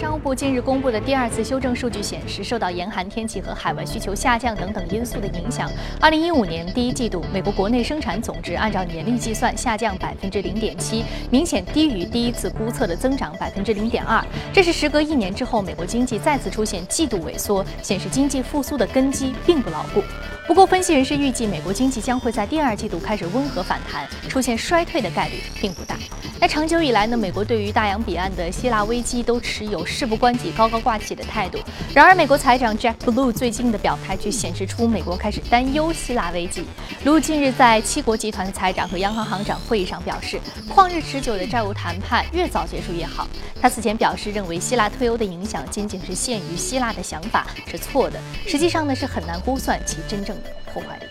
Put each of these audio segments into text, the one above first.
商务部近日公布的第二次修正数据显示，受到严寒天气和海外需求下降等等因素的影响二零一五年第一季度美国国内生产总值按照年率计算下降百分之零点七，明显低于第一次估测的增长百分之零点二。这是时隔一年之后，美国经济再次出现季度萎缩，显示经济复苏的根基并不牢固。不过，分析人士预计，美国经济将会在第二季度开始温和反弹，出现衰退的概率并不大。那长久以来呢，美国对于大洋彼岸的希腊危机都持有事不关己、高高挂起的态度。然而，美国财长 Jack Lew 最近的表态却显示出美国开始担忧希腊危机。Lew 近日在七国集团的财长和央行行长会议上表示，旷日持久的债务谈判越早结束越好。他此前表示，认为希腊退欧的影响仅仅是限于希腊的想法是错的，实际上呢是很难估算其真正破坏力。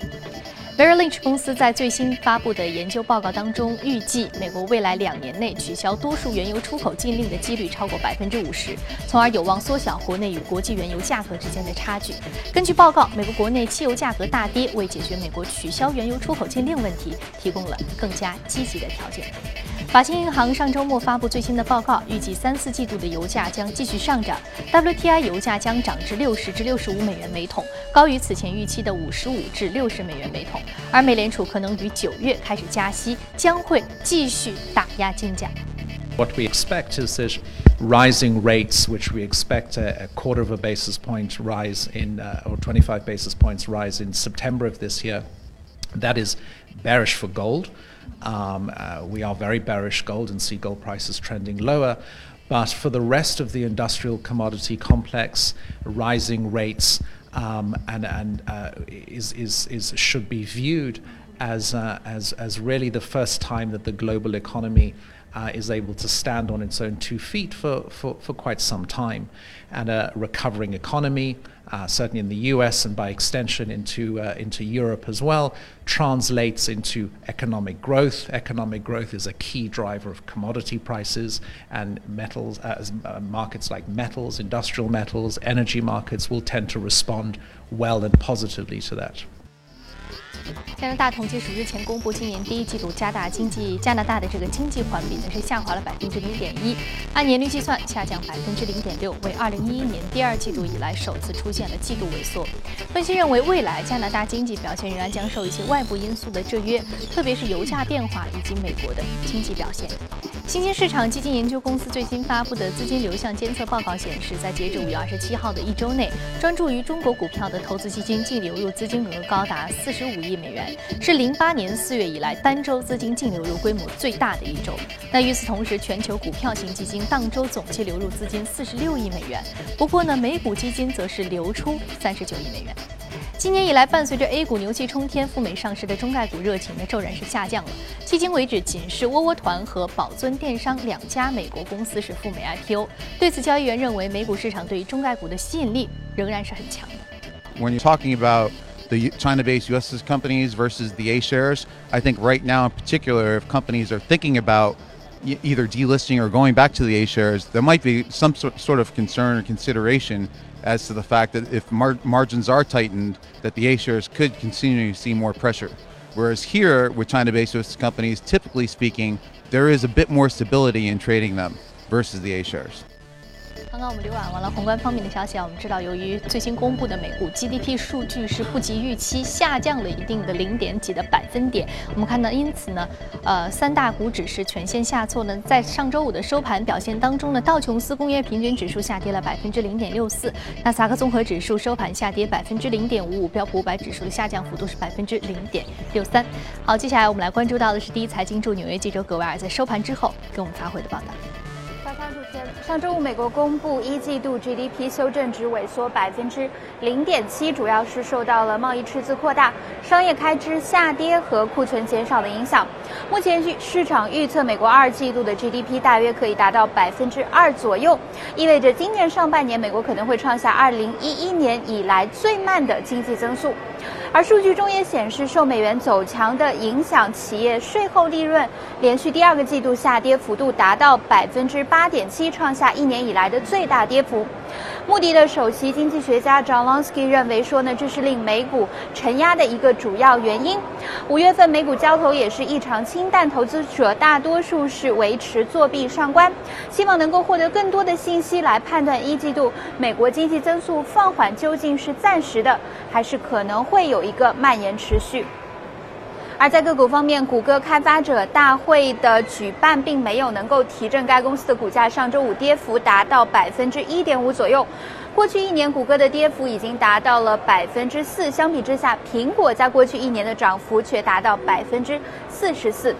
Merrill Lynch 公司在最新发布的研究报告当中，预计美国未来两年内取消多数原油出口禁令的几率超过百分之五十，从而有望缩小国内与国际原油价格之间的差距。根据报告，美国国内汽油价格大跌，为解决美国取消原油出口禁令问题提供了更加积极的条件。法兴银行上周末发布最新的报告，预计三四季度的油价将继续上涨，WTI 油价将涨至六十至六十五美元每桶，高于此前预期的五十五至六十美元每桶。而美联储可能于九月开始加息，将会继续打压金价。What we expect is that rising rates, which we expect a, a quarter of a basis point rise in, uh, or 25 basis points rise in September of this year, that is bearish for gold. Um, uh, we are very bearish gold and see gold prices trending lower. But for the rest of the industrial commodity complex, rising rates um, and, and uh, is, is, is, should be viewed as, uh, as, as really the first time that the global economy uh, is able to stand on its own two feet for, for, for quite some time. And a recovering economy, uh, certainly in the US and by extension into, uh, into Europe as well, translates into economic growth. Economic growth is a key driver of commodity prices, and metals, uh, uh, markets like metals, industrial metals, energy markets will tend to respond well and positively to that. 加拿大统计署日前公布，今年第一季度加大经济加拿大的这个经济环比呢是下滑了百分之零点一，按年率计算下降百分之零点六，为二零一一年第二季度以来首次出现了季度萎缩。分析认为，未来加拿大经济表现仍然将受一些外部因素的制约，特别是油价变化以及美国的经济表现。新兴市场基金研究公司最新发布的资金流向监测报告显示，在截至五月二十七号的一周内，专注于中国股票的投资基金净流入资金额高达四十五亿美元，是零八年四月以来单周资金净流入规模最大的一周。那与此同时，全球股票型基金当周总计流入资金四十六亿美元，不过呢，美股基金则是流出三十九亿美元。今年以来，伴随着 A 股牛气冲天、赴美上市的中概股热情呢骤然是下降了。迄今为止，仅是窝窝团和宝尊电商两家美国公司是赴美 IPO。对此，交易员认为，美股市场对于中概股的吸引力仍然是很强的。When you're talking about the China-based U.S. companies versus the A shares, I think right now in particular, if companies are thinking about either delisting or going back to the A shares, there might be some sort of concern or consideration as to the fact that if mar margins are tightened, that the A shares could continue to see more pressure. Whereas here, with China-based companies, typically speaking, there is a bit more stability in trading them versus the A shares. 刚刚我们浏览完了宏观方面的消息啊，我们知道由于最新公布的美股 GDP 数据是不及预期，下降了一定的零点几的百分点。我们看到，因此呢，呃，三大股指是全线下挫呢。在上周五的收盘表现当中呢，道琼斯工业平均指数下跌了百分之零点六四，纳斯达克综合指数收盘下跌百分之零点五五，标普五百指数的下降幅度是百分之零点六三。好，接下来我们来关注到的是第一财经驻纽约记者葛维尔在收盘之后给我们发回的报道。上周五，美国公布一季度 GDP 修正值萎缩百分之零点七，主要是受到了贸易赤字扩大、商业开支下跌和库存减少的影响。目前据市场预测美国二季度的 GDP 大约可以达到百分之二左右，意味着今年上半年美国可能会创下二零一一年以来最慢的经济增速。而数据中也显示，受美元走强的影响，企业税后利润连续第二个季度下跌幅度达到百分之八点七，创下一年以来的最大跌幅。穆迪的首席经济学家 John Lonsky 认为说呢，这是令美股承压的一个主要原因。五月份美股交投也是异常清淡，投资者大多数是维持作弊上关，希望能够获得更多的信息来判断一季度美国经济增速放缓究竟是暂时的，还是可能会有一个蔓延持续。而在个股方面，谷歌开发者大会的举办并没有能够提振该公司的股价，上周五跌幅达到百分之一点五左右。过去一年，谷歌的跌幅已经达到了百分之四，相比之下，苹果在过去一年的涨幅却达到百分之四十四。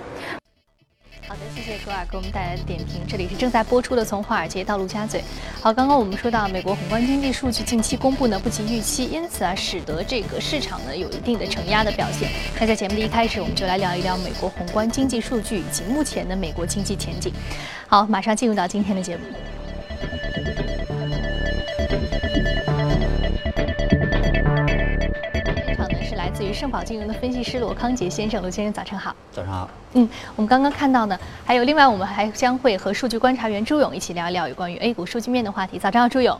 好的，谢谢格尔给我们带来的点评。这里是正在播出的《从华尔街到陆家嘴》。好，刚刚我们说到美国宏观经济数据近期公布呢不及预期，因此啊，使得这个市场呢有一定的承压的表现。那在节目的一开始，我们就来聊一聊美国宏观经济数据以及目前的美国经济前景。好，马上进入到今天的节目。盛宝金融的分析师罗康杰先生，罗先生早上好。早上好。嗯，我们刚刚看到呢，还有另外，我们还将会和数据观察员朱勇一起聊一聊有关于 A 股数据面的话题。早上好，朱勇。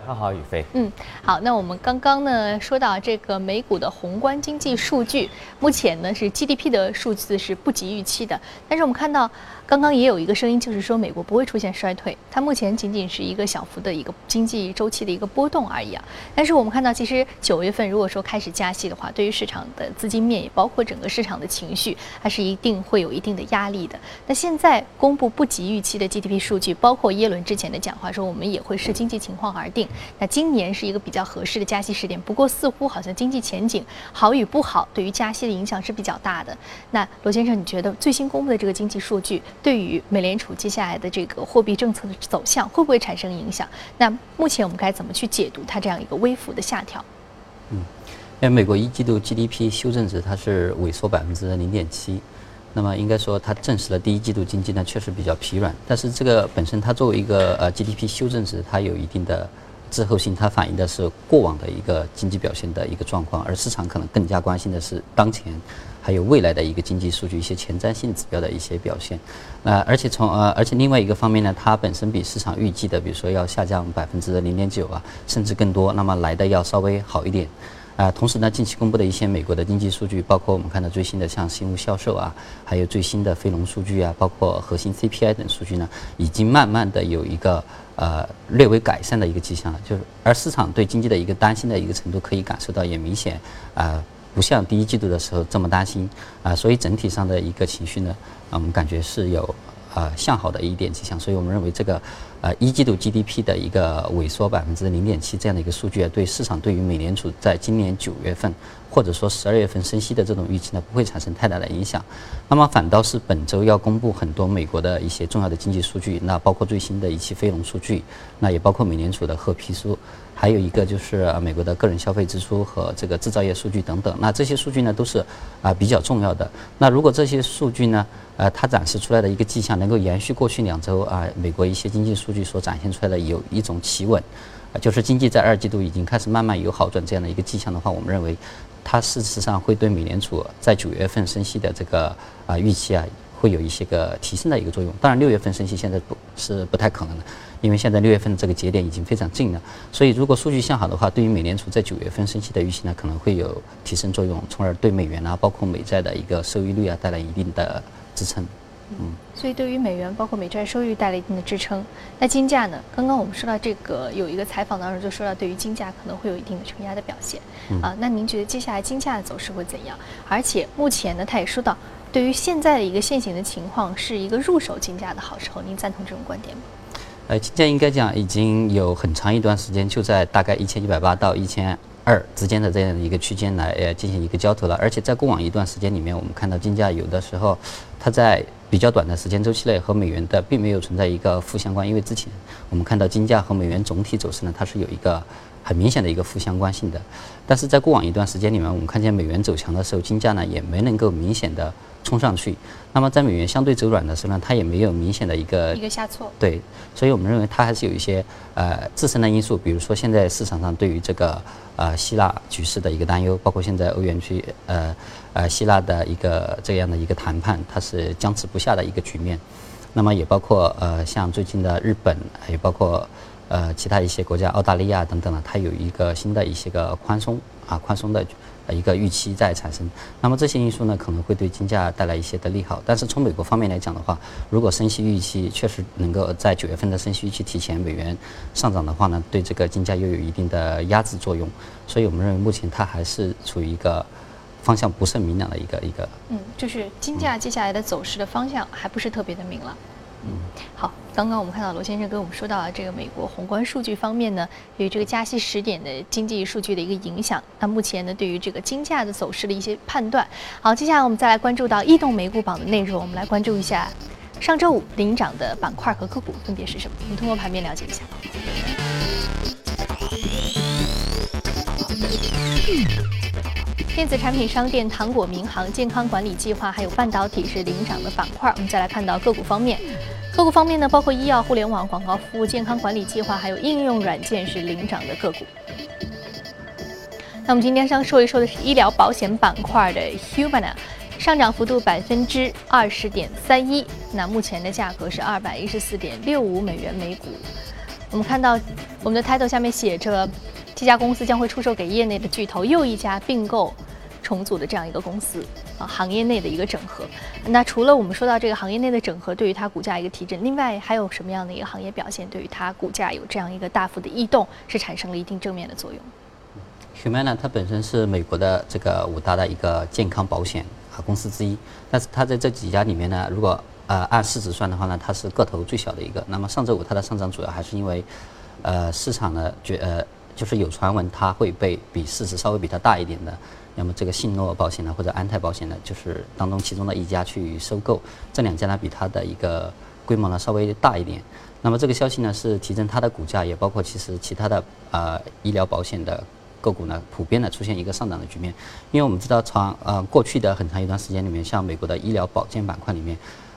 早上好，宇飞。嗯，好，那我们刚刚呢说到这个美股的宏观经济数据，目前呢是 GDP 的数字是不及预期的，但是我们看到。刚刚也有一个声音，就是说美国不会出现衰退，它目前仅仅是一个小幅的一个经济周期的一个波动而已啊。但是我们看到，其实九月份如果说开始加息的话，对于市场的资金面也包括整个市场的情绪，还是一定会有一定的压力的。那现在公布不及预期的 GDP 数据，包括耶伦之前的讲话说我们也会视经济情况而定。那今年是一个比较合适的加息时点，不过似乎好像经济前景好与不好，对于加息的影响是比较大的。那罗先生，你觉得最新公布的这个经济数据？对于美联储接下来的这个货币政策的走向会不会产生影响？那目前我们该怎么去解读它这样一个微幅的下调？嗯，因为美国一季度 GDP 修正值它是萎缩百分之零点七，那么应该说它证实了第一季度经济呢确实比较疲软，但是这个本身它作为一个呃 GDP 修正值，它有一定的滞后性，它反映的是过往的一个经济表现的一个状况，而市场可能更加关心的是当前。还有未来的一个经济数据，一些前瞻性指标的一些表现，那而且从呃，而且另外一个方面呢，它本身比市场预计的，比如说要下降百分之零点九啊，甚至更多，那么来的要稍微好一点，啊，同时呢，近期公布的一些美国的经济数据，包括我们看到最新的像新屋销售啊，还有最新的非农数据啊，包括核心 CPI 等数据呢，已经慢慢的有一个呃略微改善的一个迹象了，就是而市场对经济的一个担心的一个程度可以感受到也明显啊。不像第一季度的时候这么担心啊，所以整体上的一个情绪呢，我们感觉是有啊向好的一点迹象，所以我们认为这个呃一季度 GDP 的一个萎缩百分之零点七这样的一个数据啊，对市场对于美联储在今年九月份或者说十二月份升息的这种预期呢，不会产生太大的影响。那么反倒是本周要公布很多美国的一些重要的经济数据，那包括最新的一期非农数据，那也包括美联储的褐皮书。还有一个就是美国的个人消费支出和这个制造业数据等等，那这些数据呢都是啊比较重要的。那如果这些数据呢，呃，它展示出来的一个迹象能够延续过去两周啊，美国一些经济数据所展现出来的有一种企稳，啊，就是经济在二季度已经开始慢慢有好转这样的一个迹象的话，我们认为它事实上会对美联储在九月份升息的这个啊预期啊会有一些个提升的一个作用。当然，六月份升息现在不是不太可能的。因为现在六月份这个节点已经非常近了，所以如果数据向好的话，对于美联储在九月份升息的预期呢，可能会有提升作用，从而对美元啊，包括美债的一个收益率啊，带来一定的支撑。嗯，所以对于美元包括美债收益率带来一定的支撑。那金价呢？刚刚我们说到这个有一个采访当中就说到，对于金价可能会有一定的承压的表现。啊，那您觉得接下来金价的走势会怎样？而且目前呢，他也说到，对于现在的一个现行的情况，是一个入手金价的好时候。您赞同这种观点吗？呃，金价应该讲已经有很长一段时间就在大概一千一百八到一千二之间的这样的一个区间来呃进行一个交投了，而且在过往一段时间里面，我们看到金价有的时候它在比较短的时间周期内和美元的并没有存在一个负相关，因为之前我们看到金价和美元总体走势呢，它是有一个很明显的一个负相关性的，但是在过往一段时间里面，我们看见美元走强的时候，金价呢也没能够明显的。冲上去，那么在美元相对走软的时候呢，它也没有明显的一个一个下挫。对，所以我们认为它还是有一些呃自身的因素，比如说现在市场上对于这个呃希腊局势的一个担忧，包括现在欧元区呃呃希腊的一个这样的一个谈判，它是僵持不下的一个局面。那么也包括呃像最近的日本，也包括呃其他一些国家，澳大利亚等等呢，它有一个新的一些个宽松啊宽松的。一个预期在产生，那么这些因素呢可能会对金价带来一些的利好。但是从美国方面来讲的话，如果升息预期确实能够在九月份的升息预期提前，美元上涨的话呢，对这个金价又有一定的压制作用。所以我们认为目前它还是处于一个方向不甚明朗的一个一个。嗯，就是金价接下来的走势的方向还不是特别的明朗。好，刚刚我们看到罗先生跟我们说到了这个美国宏观数据方面呢，对于这个加息时点的经济数据的一个影响。那目前呢，对于这个金价的走势的一些判断。好，接下来我们再来关注到异动美股榜的内容，我们来关注一下上周五领涨的板块和个股分别是什么？我们通过盘面了解一下。电子产品商店、糖果、民航、健康管理计划，还有半导体是领涨的板块。我们再来看到个股方面，个股方面呢，包括医药、互联网、广告服务、健康管理计划，还有应用软件是领涨的个股。那我们今天想说一说的是医疗保险板块的 Humana，上涨幅度百分之二十点三一，那目前的价格是二百一十四点六五美元每股。我们看到我们的 title 下面写着，这家公司将会出售给业内的巨头，又一家并购。重组的这样一个公司啊，行业内的一个整合。那除了我们说到这个行业内的整合对于它股价一个提振，另外还有什么样的一个行业表现对于它股价有这样一个大幅的异动，是产生了一定正面的作用？Humana 它本身是美国的这个五大的一个健康保险啊公司之一，但是它在这几家里面呢，如果呃按市值算的话呢，它是个头最小的一个。那么上周五它的上涨主要还是因为呃市场呢觉呃就是有传闻它会被比市值稍微比它大一点的。那么这个信诺保险呢，或者安泰保险呢，就是当中其中的一家去收购，这两家呢比它的一个规模呢稍微大一点。那么这个消息呢是提振它的股价，也包括其实其他的呃医疗保险的个股呢普遍的出现一个上涨的局面。因为我们知道长呃过去的很长一段时间里面，像美国的医疗保健板块里面，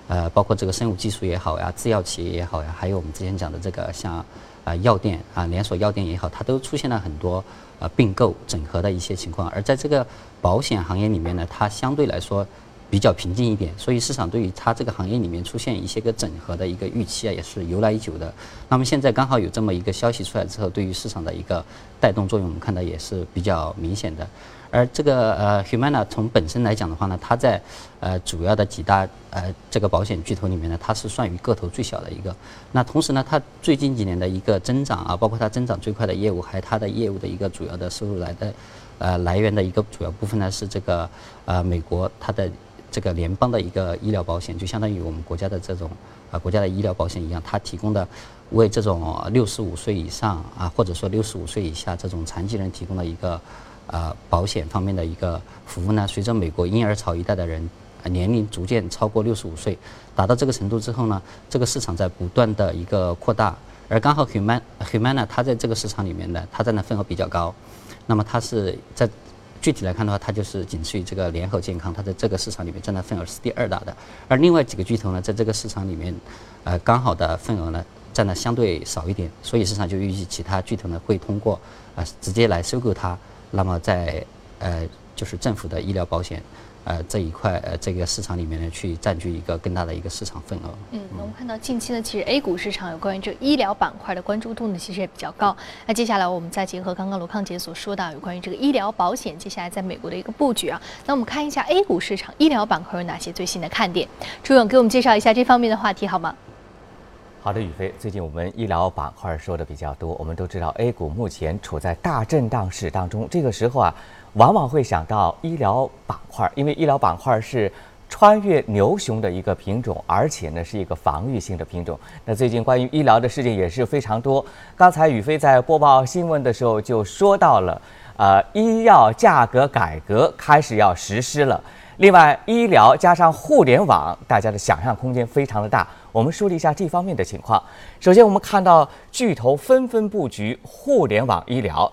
呃包括这个生物技术也好呀，制药企业也好呀，还有我们之前讲的这个像啊药店啊连锁药店也好，它都出现了很多。呃，并购整合的一些情况，而在这个保险行业里面呢，它相对来说比较平静一点，所以市场对于它这个行业里面出现一些个整合的一个预期啊，也是由来已久的。那么现在刚好有这么一个消息出来之后，对于市场的一个带动作用，我们看到也是比较明显的。而这个呃，Humana 从本身来讲的话呢，它在呃主要的几大呃这个保险巨头里面呢，它是算于个头最小的一个。那同时呢，它最近几年的一个增长啊，包括它增长最快的业务，还有它的业务的一个主要的收入来的呃来源的一个主要部分呢，是这个呃美国它的这个联邦的一个医疗保险，就相当于我们国家的这种啊国家的医疗保险一样，它提供的为这种六十五岁以上啊，或者说六十五岁以下这种残疾人提供的一个。呃，保险方面的一个服务呢，随着美国婴儿潮一代的人年龄逐渐超过六十五岁，达到这个程度之后呢，这个市场在不断的一个扩大，而刚好 Humana Humana 它在这个市场里面呢，它占的份额比较高，那么它是在具体来看的话，它就是仅次于这个联合健康，它在这个市场里面占的份额是第二大的，而另外几个巨头呢，在这个市场里面，呃，刚好的份额呢占的相对少一点，所以市场就预计其他巨头呢会通过啊直接来收购它。那么在呃，就是政府的医疗保险，呃这一块呃这个市场里面呢，去占据一个更大的一个市场份额。嗯，我们看到近期呢，其实 A 股市场有关于这医疗板块的关注度呢，其实也比较高。那接下来我们再结合刚刚罗康杰所说到有关于这个医疗保险，接下来在美国的一个布局啊，那我们看一下 A 股市场医疗板块有哪些最新的看点？朱勇给我们介绍一下这方面的话题好吗？好的，宇飞，最近我们医疗板块说的比较多。我们都知道，A 股目前处在大震荡市当中，这个时候啊，往往会想到医疗板块，因为医疗板块是穿越牛熊的一个品种，而且呢是一个防御性的品种。那最近关于医疗的事件也是非常多。刚才宇飞在播报新闻的时候就说到了，呃，医药价格改革开始要实施了。另外，医疗加上互联网，大家的想象空间非常的大。我们梳理一下这方面的情况。首先，我们看到巨头纷纷布局互联网医疗，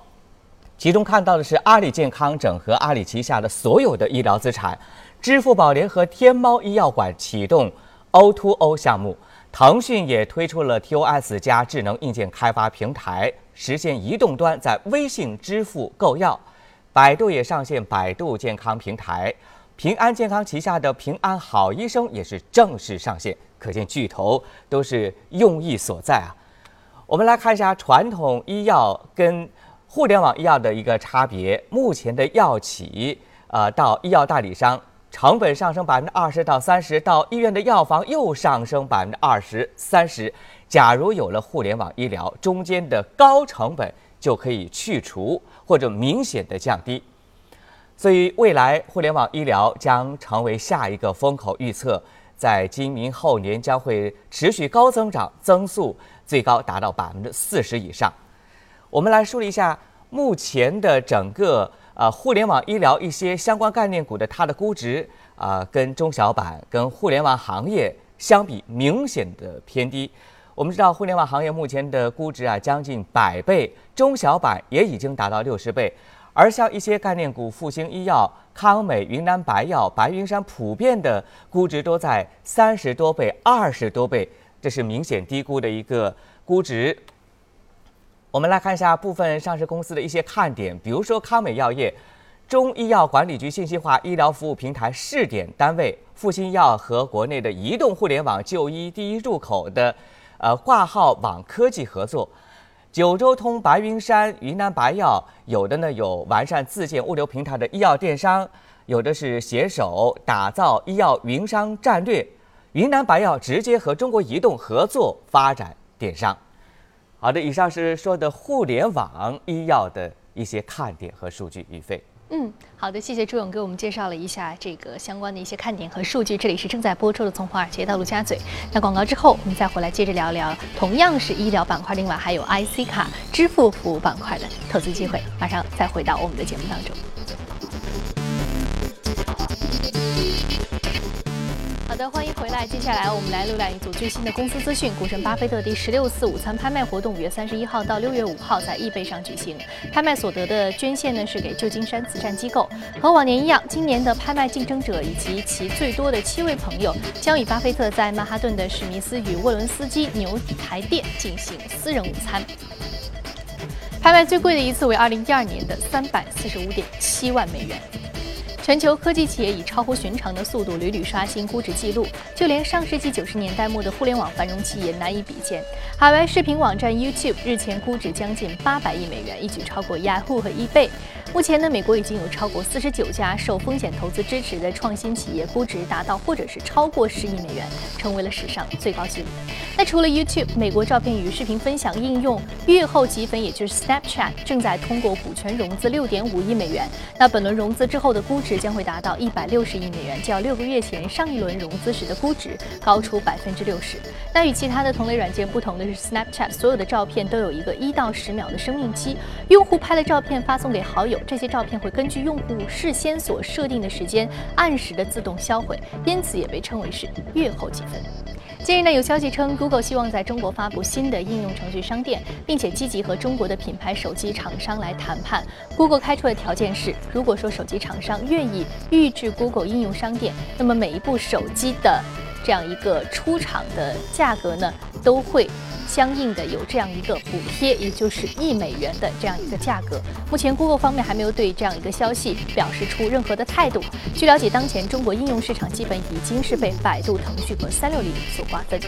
其中看到的是阿里健康整合阿里旗下的所有的医疗资产，支付宝联合天猫医药馆启动 O2O 项目，腾讯也推出了 TOS 加智能硬件开发平台，实现移动端在微信支付购药，百度也上线百度健康平台。平安健康旗下的平安好医生也是正式上线，可见巨头都是用意所在啊。我们来看一下传统医药跟互联网医药的一个差别。目前的药企，呃，到医药代理商，成本上升百分之二十到三十；到医院的药房又上升百分之二十三十。假如有了互联网医疗，中间的高成本就可以去除或者明显的降低。所以，未来互联网医疗将成为下一个风口。预测在今明后年将会持续高增长，增速。最高达到百分之四十以上。我们来梳理一下目前的整个呃互联网医疗一些相关概念股的它的估值啊，跟中小板、跟互联网行业相比明显的偏低。我们知道互联网行业目前的估值啊将近百倍，中小板也已经达到六十倍，而像一些概念股复星医药、康美、云南白药、白云山，普遍的估值都在三十多倍、二十多倍。这是明显低估的一个估值。我们来看一下部分上市公司的一些看点，比如说康美药业，中医药管理局信息化医疗服务平台试点单位，复星药和国内的移动互联网就医第一入口的呃挂号网科技合作，九州通、白云山、云南白药，有的呢有完善自建物流平台的医药电商，有的是携手打造医药云商战略。云南白药直接和中国移动合作发展电商。好的，以上是说的互联网医药的一些看点和数据。宇飞，嗯，好的，谢谢朱勇给我们介绍了一下这个相关的一些看点和数据。这里是正在播出的《从华尔街到陆家嘴》。那广告之后，我们再回来接着聊聊同样是医疗板块，另外还有 IC 卡支付服务板块的投资机会。马上再回到我们的节目当中。好的，欢迎回来。接下来我们来浏览一组最新的公司资讯。股神巴菲特第十六次午餐拍卖活动五月三十一号到六月五号在易贝上举行。拍卖所得的捐献呢是给旧金山慈善机构。和往年一样，今年的拍卖竞争者以及其最多的七位朋友将与巴菲特在曼哈顿的史密斯与沃伦斯基牛排店进行私人午餐。拍卖最贵的一次为二零一二年的三百四十五点七万美元。全球科技企业以超乎寻常的速度屡屡刷新估值记录，就连上世纪九十年代末的互联网繁荣期也难以比肩。海外视频网站 YouTube 日前估值将近八百亿美元，一举超过 Yahoo 和 eBay。目前呢，美国已经有超过四十九家受风险投资支持的创新企业估值达到或者是超过十亿美元，成为了史上最高纪录。那除了 YouTube，美国照片与视频分享应用月后积分，也就是 Snapchat，正在通过股权融资六点五亿美元。那本轮融资之后的估值。将会达到一百六十亿美元，较六个月前上一轮融资时的估值高出百分之六十。那与其他的同类软件不同的是，Snapchat 所有的照片都有一个一到十秒的生命期，用户拍了照片发送给好友，这些照片会根据用户事先所设定的时间按时的自动销毁，因此也被称为是月后积分。近日呢，有消息称，Google 希望在中国发布新的应用程序商店，并且积极和中国的品牌手机厂商来谈判。Google 开出的条件是，如果说手机厂商愿意预置 Google 应用商店，那么每一部手机的这样一个出厂的价格呢，都会。相应的有这样一个补贴，也就是一美元的这样一个价格。目前，Google 方面还没有对这样一个消息表示出任何的态度。据了解，当前中国应用市场基本已经是被百度、腾讯和三六零所瓜分。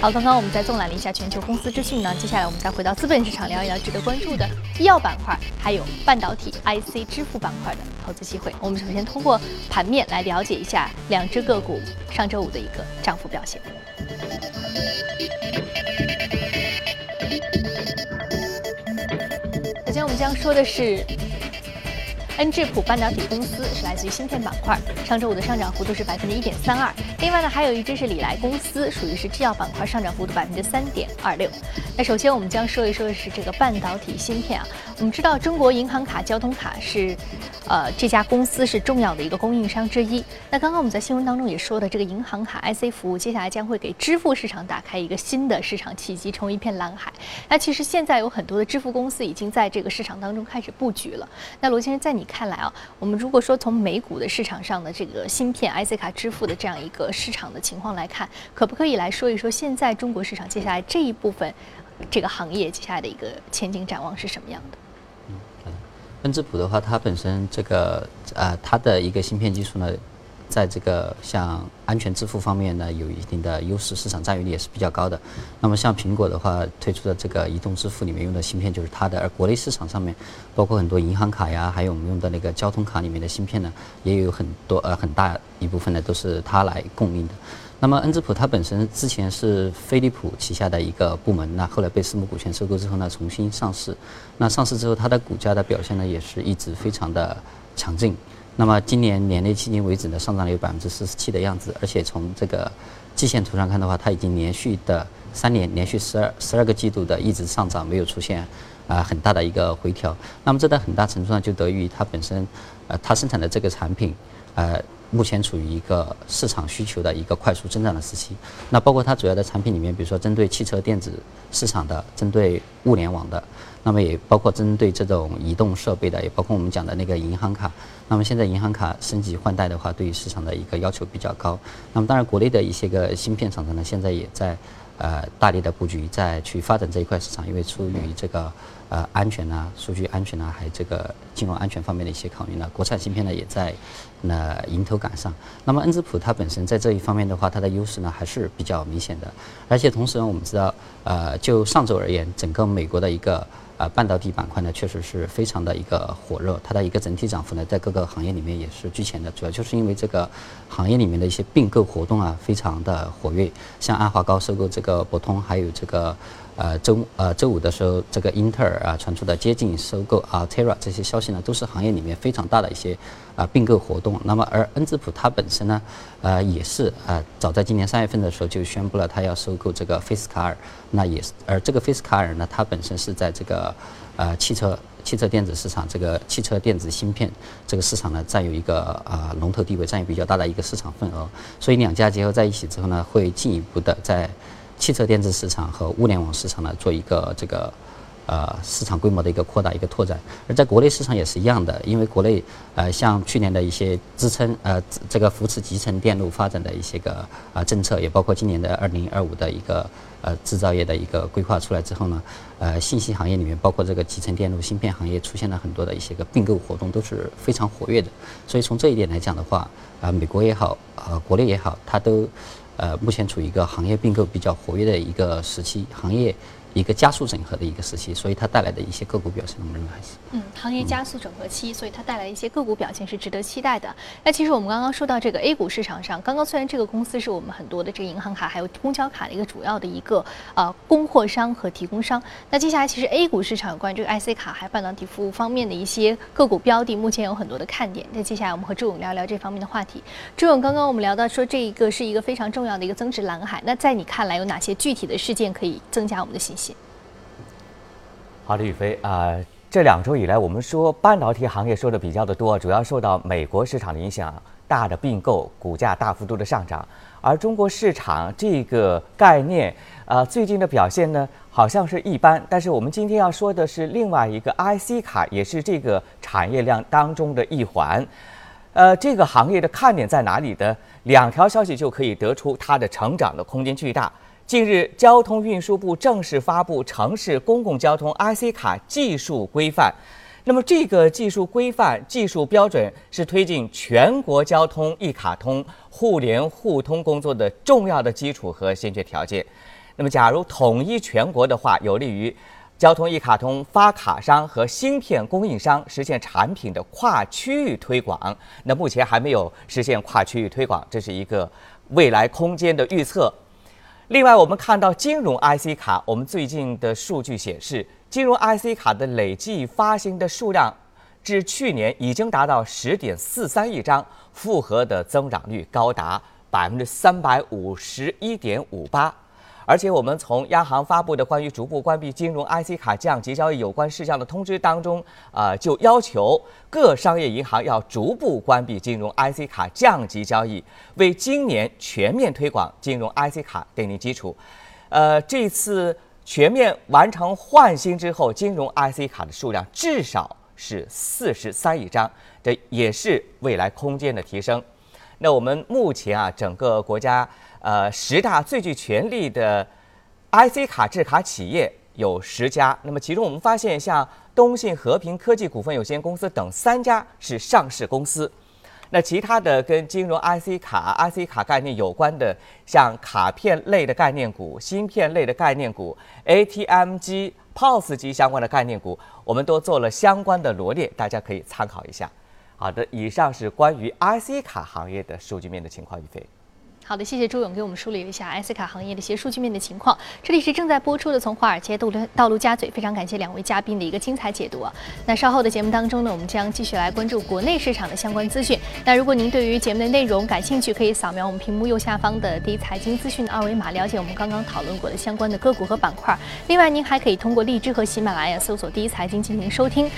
好，刚刚我们在纵览了一下全球公司资讯呢，接下来我们再回到资本市场聊一聊值得关注的医药板块，还有半导体 IC 支付板块的投资机会。我们首先通过盘面来了解一下两只个股上周五的一个涨幅表现。首先，我们将说的是。恩智浦半导体公司是来自于芯片板块，上周五的上涨幅度是百分之一点三二。另外呢，还有一只是礼来公司，属于是制药板块，上涨幅度百分之三点二六。那首先我们将说一说的是这个半导体芯片啊。我们知道中国银行卡、交通卡是，呃，这家公司是重要的一个供应商之一。那刚刚我们在新闻当中也说的，这个银行卡 IC 服务接下来将会给支付市场打开一个新的市场契机，成为一片蓝海。那其实现在有很多的支付公司已经在这个市场当中开始布局了。那罗先生，在你看来啊，我们如果说从美股的市场上的这个芯片 IC 卡支付的这样一个市场的情况来看，可不可以来说一说现在中国市场接下来这一部分这个行业接下来的一个前景展望是什么样的？嗯，恩智浦的话，它本身这个呃，它的一个芯片技术呢，在这个像安全支付方面呢，有一定的优势，市场占有率也是比较高的。那么像苹果的话，推出的这个移动支付里面用的芯片就是它的，而国内市场上面，包括很多银行卡呀，还有我们用的那个交通卡里面的芯片呢，也有很多呃很大一部分呢都是它来供应的。那么恩智浦它本身之前是飞利浦旗下的一个部门，那后来被私募股权收购之后呢，重新上市。那上市之后，它的股价的表现呢，也是一直非常的强劲。那么今年年内迄今为止呢，上涨了有百分之四十七的样子，而且从这个季线图上看的话，它已经连续的三年连续十二十二个季度的一直上涨，没有出现啊很大的一个回调。那么这在很大程度上就得益于它本身，呃，它生产的这个产品，呃。目前处于一个市场需求的一个快速增长的时期。那包括它主要的产品里面，比如说针对汽车电子市场的，针对物联网的，那么也包括针对这种移动设备的，也包括我们讲的那个银行卡。那么现在银行卡升级换代的话，对于市场的一个要求比较高。那么当然，国内的一些个芯片厂商呢，现在也在呃大力的布局，在去发展这一块市场，因为出于这个。呃，安全呐，数据安全呐，还有这个金融安全方面的一些考虑呢，国产芯片呢也在那迎头赶上。那么恩智浦它本身在这一方面的话，它的优势呢还是比较明显的。而且同时呢，我们知道，呃，就上周而言，整个美国的一个呃半导体板块呢，确实是非常的一个火热，它的一个整体涨幅呢，在各个行业里面也是居前的。主要就是因为这个行业里面的一些并购活动啊，非常的活跃，像安华高收购这个博通，还有这个。呃，周呃周五的时候，这个英特尔啊传出的接近收购啊 Terra 这些消息呢，都是行业里面非常大的一些啊并购活动。那么而恩智浦它本身呢，呃也是啊早在今年三月份的时候就宣布了它要收购这个菲斯卡尔。那也是，而这个菲斯卡尔呢，它本身是在这个呃汽车汽车电子市场这个汽车电子芯片这个市场呢，占有一个啊龙头地位，占有比较大的一个市场份额。所以两家结合在一起之后呢，会进一步的在。汽车电子市场和物联网市场呢，做一个这个呃市场规模的一个扩大一个拓展，而在国内市场也是一样的，因为国内呃像去年的一些支撑呃这个扶持集成电路发展的一些个啊政策，也包括今年的二零二五的一个呃制造业的一个规划出来之后呢，呃信息行业里面包括这个集成电路芯片行业出现了很多的一些个并购活动，都是非常活跃的。所以从这一点来讲的话，啊美国也好，呃国内也好，它都。呃，目前处于一个行业并购比较活跃的一个时期，行业。一个加速整合的一个时期，所以它带来的一些个股表现，我们认为还是嗯，行业加速整合期，所以它带来一些个股表现是值得期待的。那其实我们刚刚说到这个 A 股市场上，刚刚虽然这个公司是我们很多的这个银行卡还有公交卡的一个主要的一个呃供货商和提供商，那接下来其实 A 股市场有关这个 IC 卡还有半导体服务方面的一些个股标的，目前有很多的看点。那接下来我们和朱勇聊聊这方面的话题。朱勇，刚刚我们聊到说这一个是一个非常重要的一个增值蓝海，那在你看来有哪些具体的事件可以增加我们的信心？好的，宇飞啊，这两周以来，我们说半导体行业说的比较的多，主要受到美国市场的影响，大的并购，股价大幅度的上涨。而中国市场这个概念，啊，最近的表现呢，好像是一般。但是我们今天要说的是另外一个 IC 卡，也是这个产业链当中的一环。呃，这个行业的看点在哪里的？两条消息就可以得出它的成长的空间巨大。近日，交通运输部正式发布《城市公共交通 IC 卡技术规范》。那么，这个技术规范、技术标准是推进全国交通一卡通互联互通工作的重要的基础和先决条件。那么，假如统一全国的话，有利于交通一卡通发卡商和芯片供应商实现产品的跨区域推广。那目前还没有实现跨区域推广，这是一个未来空间的预测。另外，我们看到金融 IC 卡，我们最近的数据显示，金融 IC 卡的累计发行的数量，至去年已经达到十点四三亿张，复合的增长率高达百分之三百五十一点五八。而且，我们从央行发布的关于逐步关闭金融 IC 卡降级交易有关事项的通知当中，啊，就要求各商业银行要逐步关闭金融 IC 卡降级交易，为今年全面推广金融 IC 卡奠定基础。呃，这次全面完成换新之后，金融 IC 卡的数量至少是四十三亿张，这也是未来空间的提升。那我们目前啊，整个国家。呃，十大最具权力的 IC 卡制卡企业有十家，那么其中我们发现，像东信和平科技股份有限公司等三家是上市公司。那其他的跟金融 IC 卡、IC 卡概念有关的，像卡片类的概念股、芯片类的概念股、ATM 机、POS 机相关的概念股，我们都做了相关的罗列，大家可以参考一下。好的，以上是关于 IC 卡行业的数据面的情况，宇飞。好的，谢谢朱勇给我们梳理了一下 IC 卡行业的一些数据面的情况。这里是正在播出的《从华尔街到陆到陆家嘴》，非常感谢两位嘉宾的一个精彩解读啊。那稍后的节目当中呢，我们将继续来关注国内市场的相关资讯。那如果您对于节目的内容感兴趣，可以扫描我们屏幕右下方的第一财经资讯的二维码，了解我们刚刚讨论过的相关的个股和板块。另外，您还可以通过荔枝和喜马拉雅搜索“第一财经”进行收听。